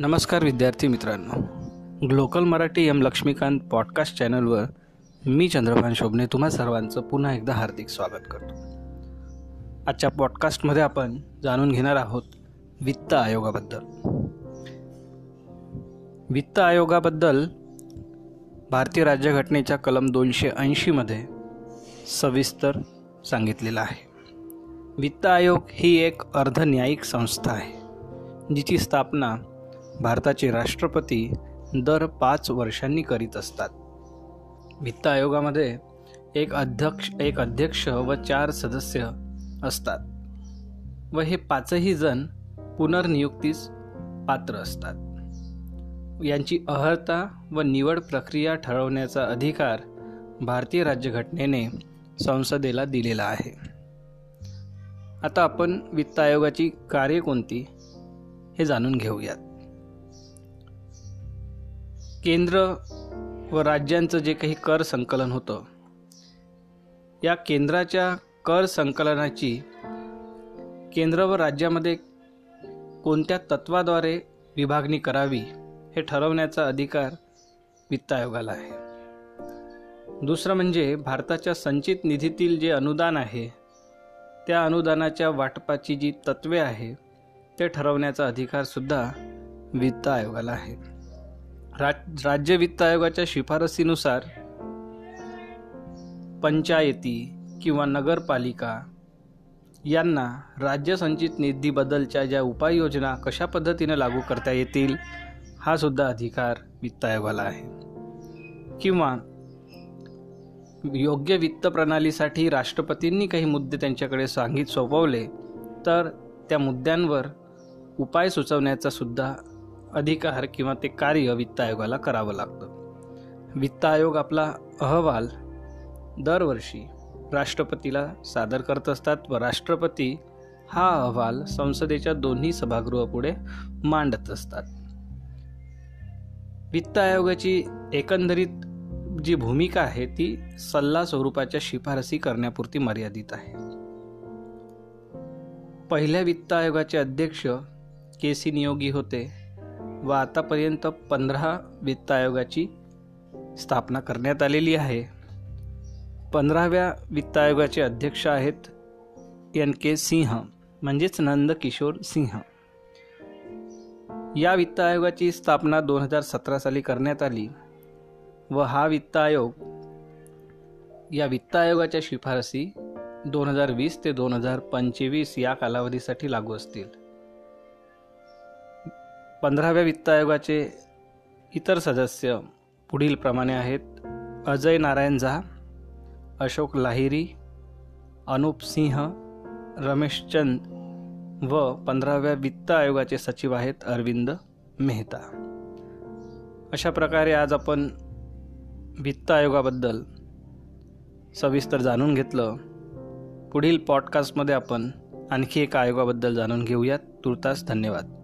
नमस्कार विद्यार्थी मित्रांनो. Glocal Marathi M Laxmikant podcast चॅनलवर मी चंद्रभान शोभने तुम्हा सर्वांचं पुन्हा एकदा हार्दिक स्वागत करतो. आजच्या पॉडकास्टमध्ये आपण जाणून घेणार आहोत वित्त आयोगाबद्दल. वित्त आयोगाबद्दल भारतीय राज्यघटनेच्या कलम दोनशे ऐंशीमध्ये सविस्तर सांगितलेलं आहे. वित्त आयोग ही एक अर्धन्यायिक संस्था आहे जिची स्थापना भारताचे राष्ट्रपती दर पाच वर्षांनी करीत असतात. वित्त आयोगामध्ये एक अध्यक्ष एक अध्यक्ष व चार सदस्य असतात. व हे पाचही जण पुनर्नियुक्तीस पात्र असतात. यांची अहर्ता व निवड प्रक्रिया ठरवण्याचा अधिकार भारतीय राज्यघटनेने संसदेला दिलेला आहे. आता आपण वित्त आयोगाची कार्य कोणती हे जाणून घेऊयात. केंद्र व राज्यांचं जे काही कर संकलन होतं या केंद्राच्या कर संकलनाची केंद्र व राज्यामध्ये कोणत्या तत्वाद्वारे विभागणी करावी हे ठरवण्याचा अधिकार वित्त आयोगाला आहे. दुसरं म्हणजे भारताच्या संचित निधीतील जे अनुदान आहे त्या अनुदानाच्या वाटपाची जी तत्वे आहे ते ठरवण्याचा अधिकारसुद्धा वित्त आयोगाला आहे. राज राज्य वित्त आयोगाच्या शिफारसीनुसार पंचायती किंवा नगरपालिका यांना राज्य संचित निधीबद्दलच्या ज्या उपाययोजना कशा पद्धतीने लागू करता येतील हा सुद्धा अधिकार वित्त आयोगाला आहे. किंवा योग्य वित्त प्रणालीसाठी राष्ट्रपतींनी काही मुद्दे त्यांच्याकडे सांगित सोपवले तर त्या मुद्द्यांवर उपाय सुचवण्याचा सुद्धा अधिकार किंवा ते कार्य वित्त आयोगाला करावं लागतं. वित्त आयोग आपला अहवाल दरवर्षी राष्ट्रपतीला सादर करत असतात व राष्ट्रपती हा अहवाल संसदेच्या दोन्ही सभागृहापुढे मांडत असतात. वित्त आयोगाची एकंदरीत जी भूमिका आहे ती सल्ला स्वरूपाच्या शिफारसी करण्यापुरती मर्यादित आहे. पहिल्या वित्त आयोगाचे अध्यक्ष के सी नियोगी होते. व आतापर्यंत पंधरा वित्त आयोगाची स्थापना करण्यात आलेली आहे. पंधराव्या वित्त आयोगाचे अध्यक्ष आहेत एन के सिंह म्हणजेच नंदकिशोर सिंह. या वित्त आयोगाची स्थापना दोन हजार सतरा साली करण्यात आली व हा वित्त आयोग या वित्त आयोगाच्या शिफारसी दोन हजार वीस ते दोन हजार पंचवीस या कालावधीसाठी लागू असतील. पंधराव्या वित्त आयोगाचे इतर सदस्य पुढील प्रमाणे आहेत. अजय नारायण झा अशोक लाहिरी अनुप सिंह रमेशचंद व पंधराव्या वित्त आयोगाचे सचिव आहेत अरविंद मेहता. अशा प्रकारे आज आपण वित्त आयोगाबद्दल सविस्तर जाणून घेतलं. पुढील पॉडकास्टमध्ये आपण आणखी एका आयोगाबद्दल जाणून घेऊयात. तुर्तास धन्यवाद.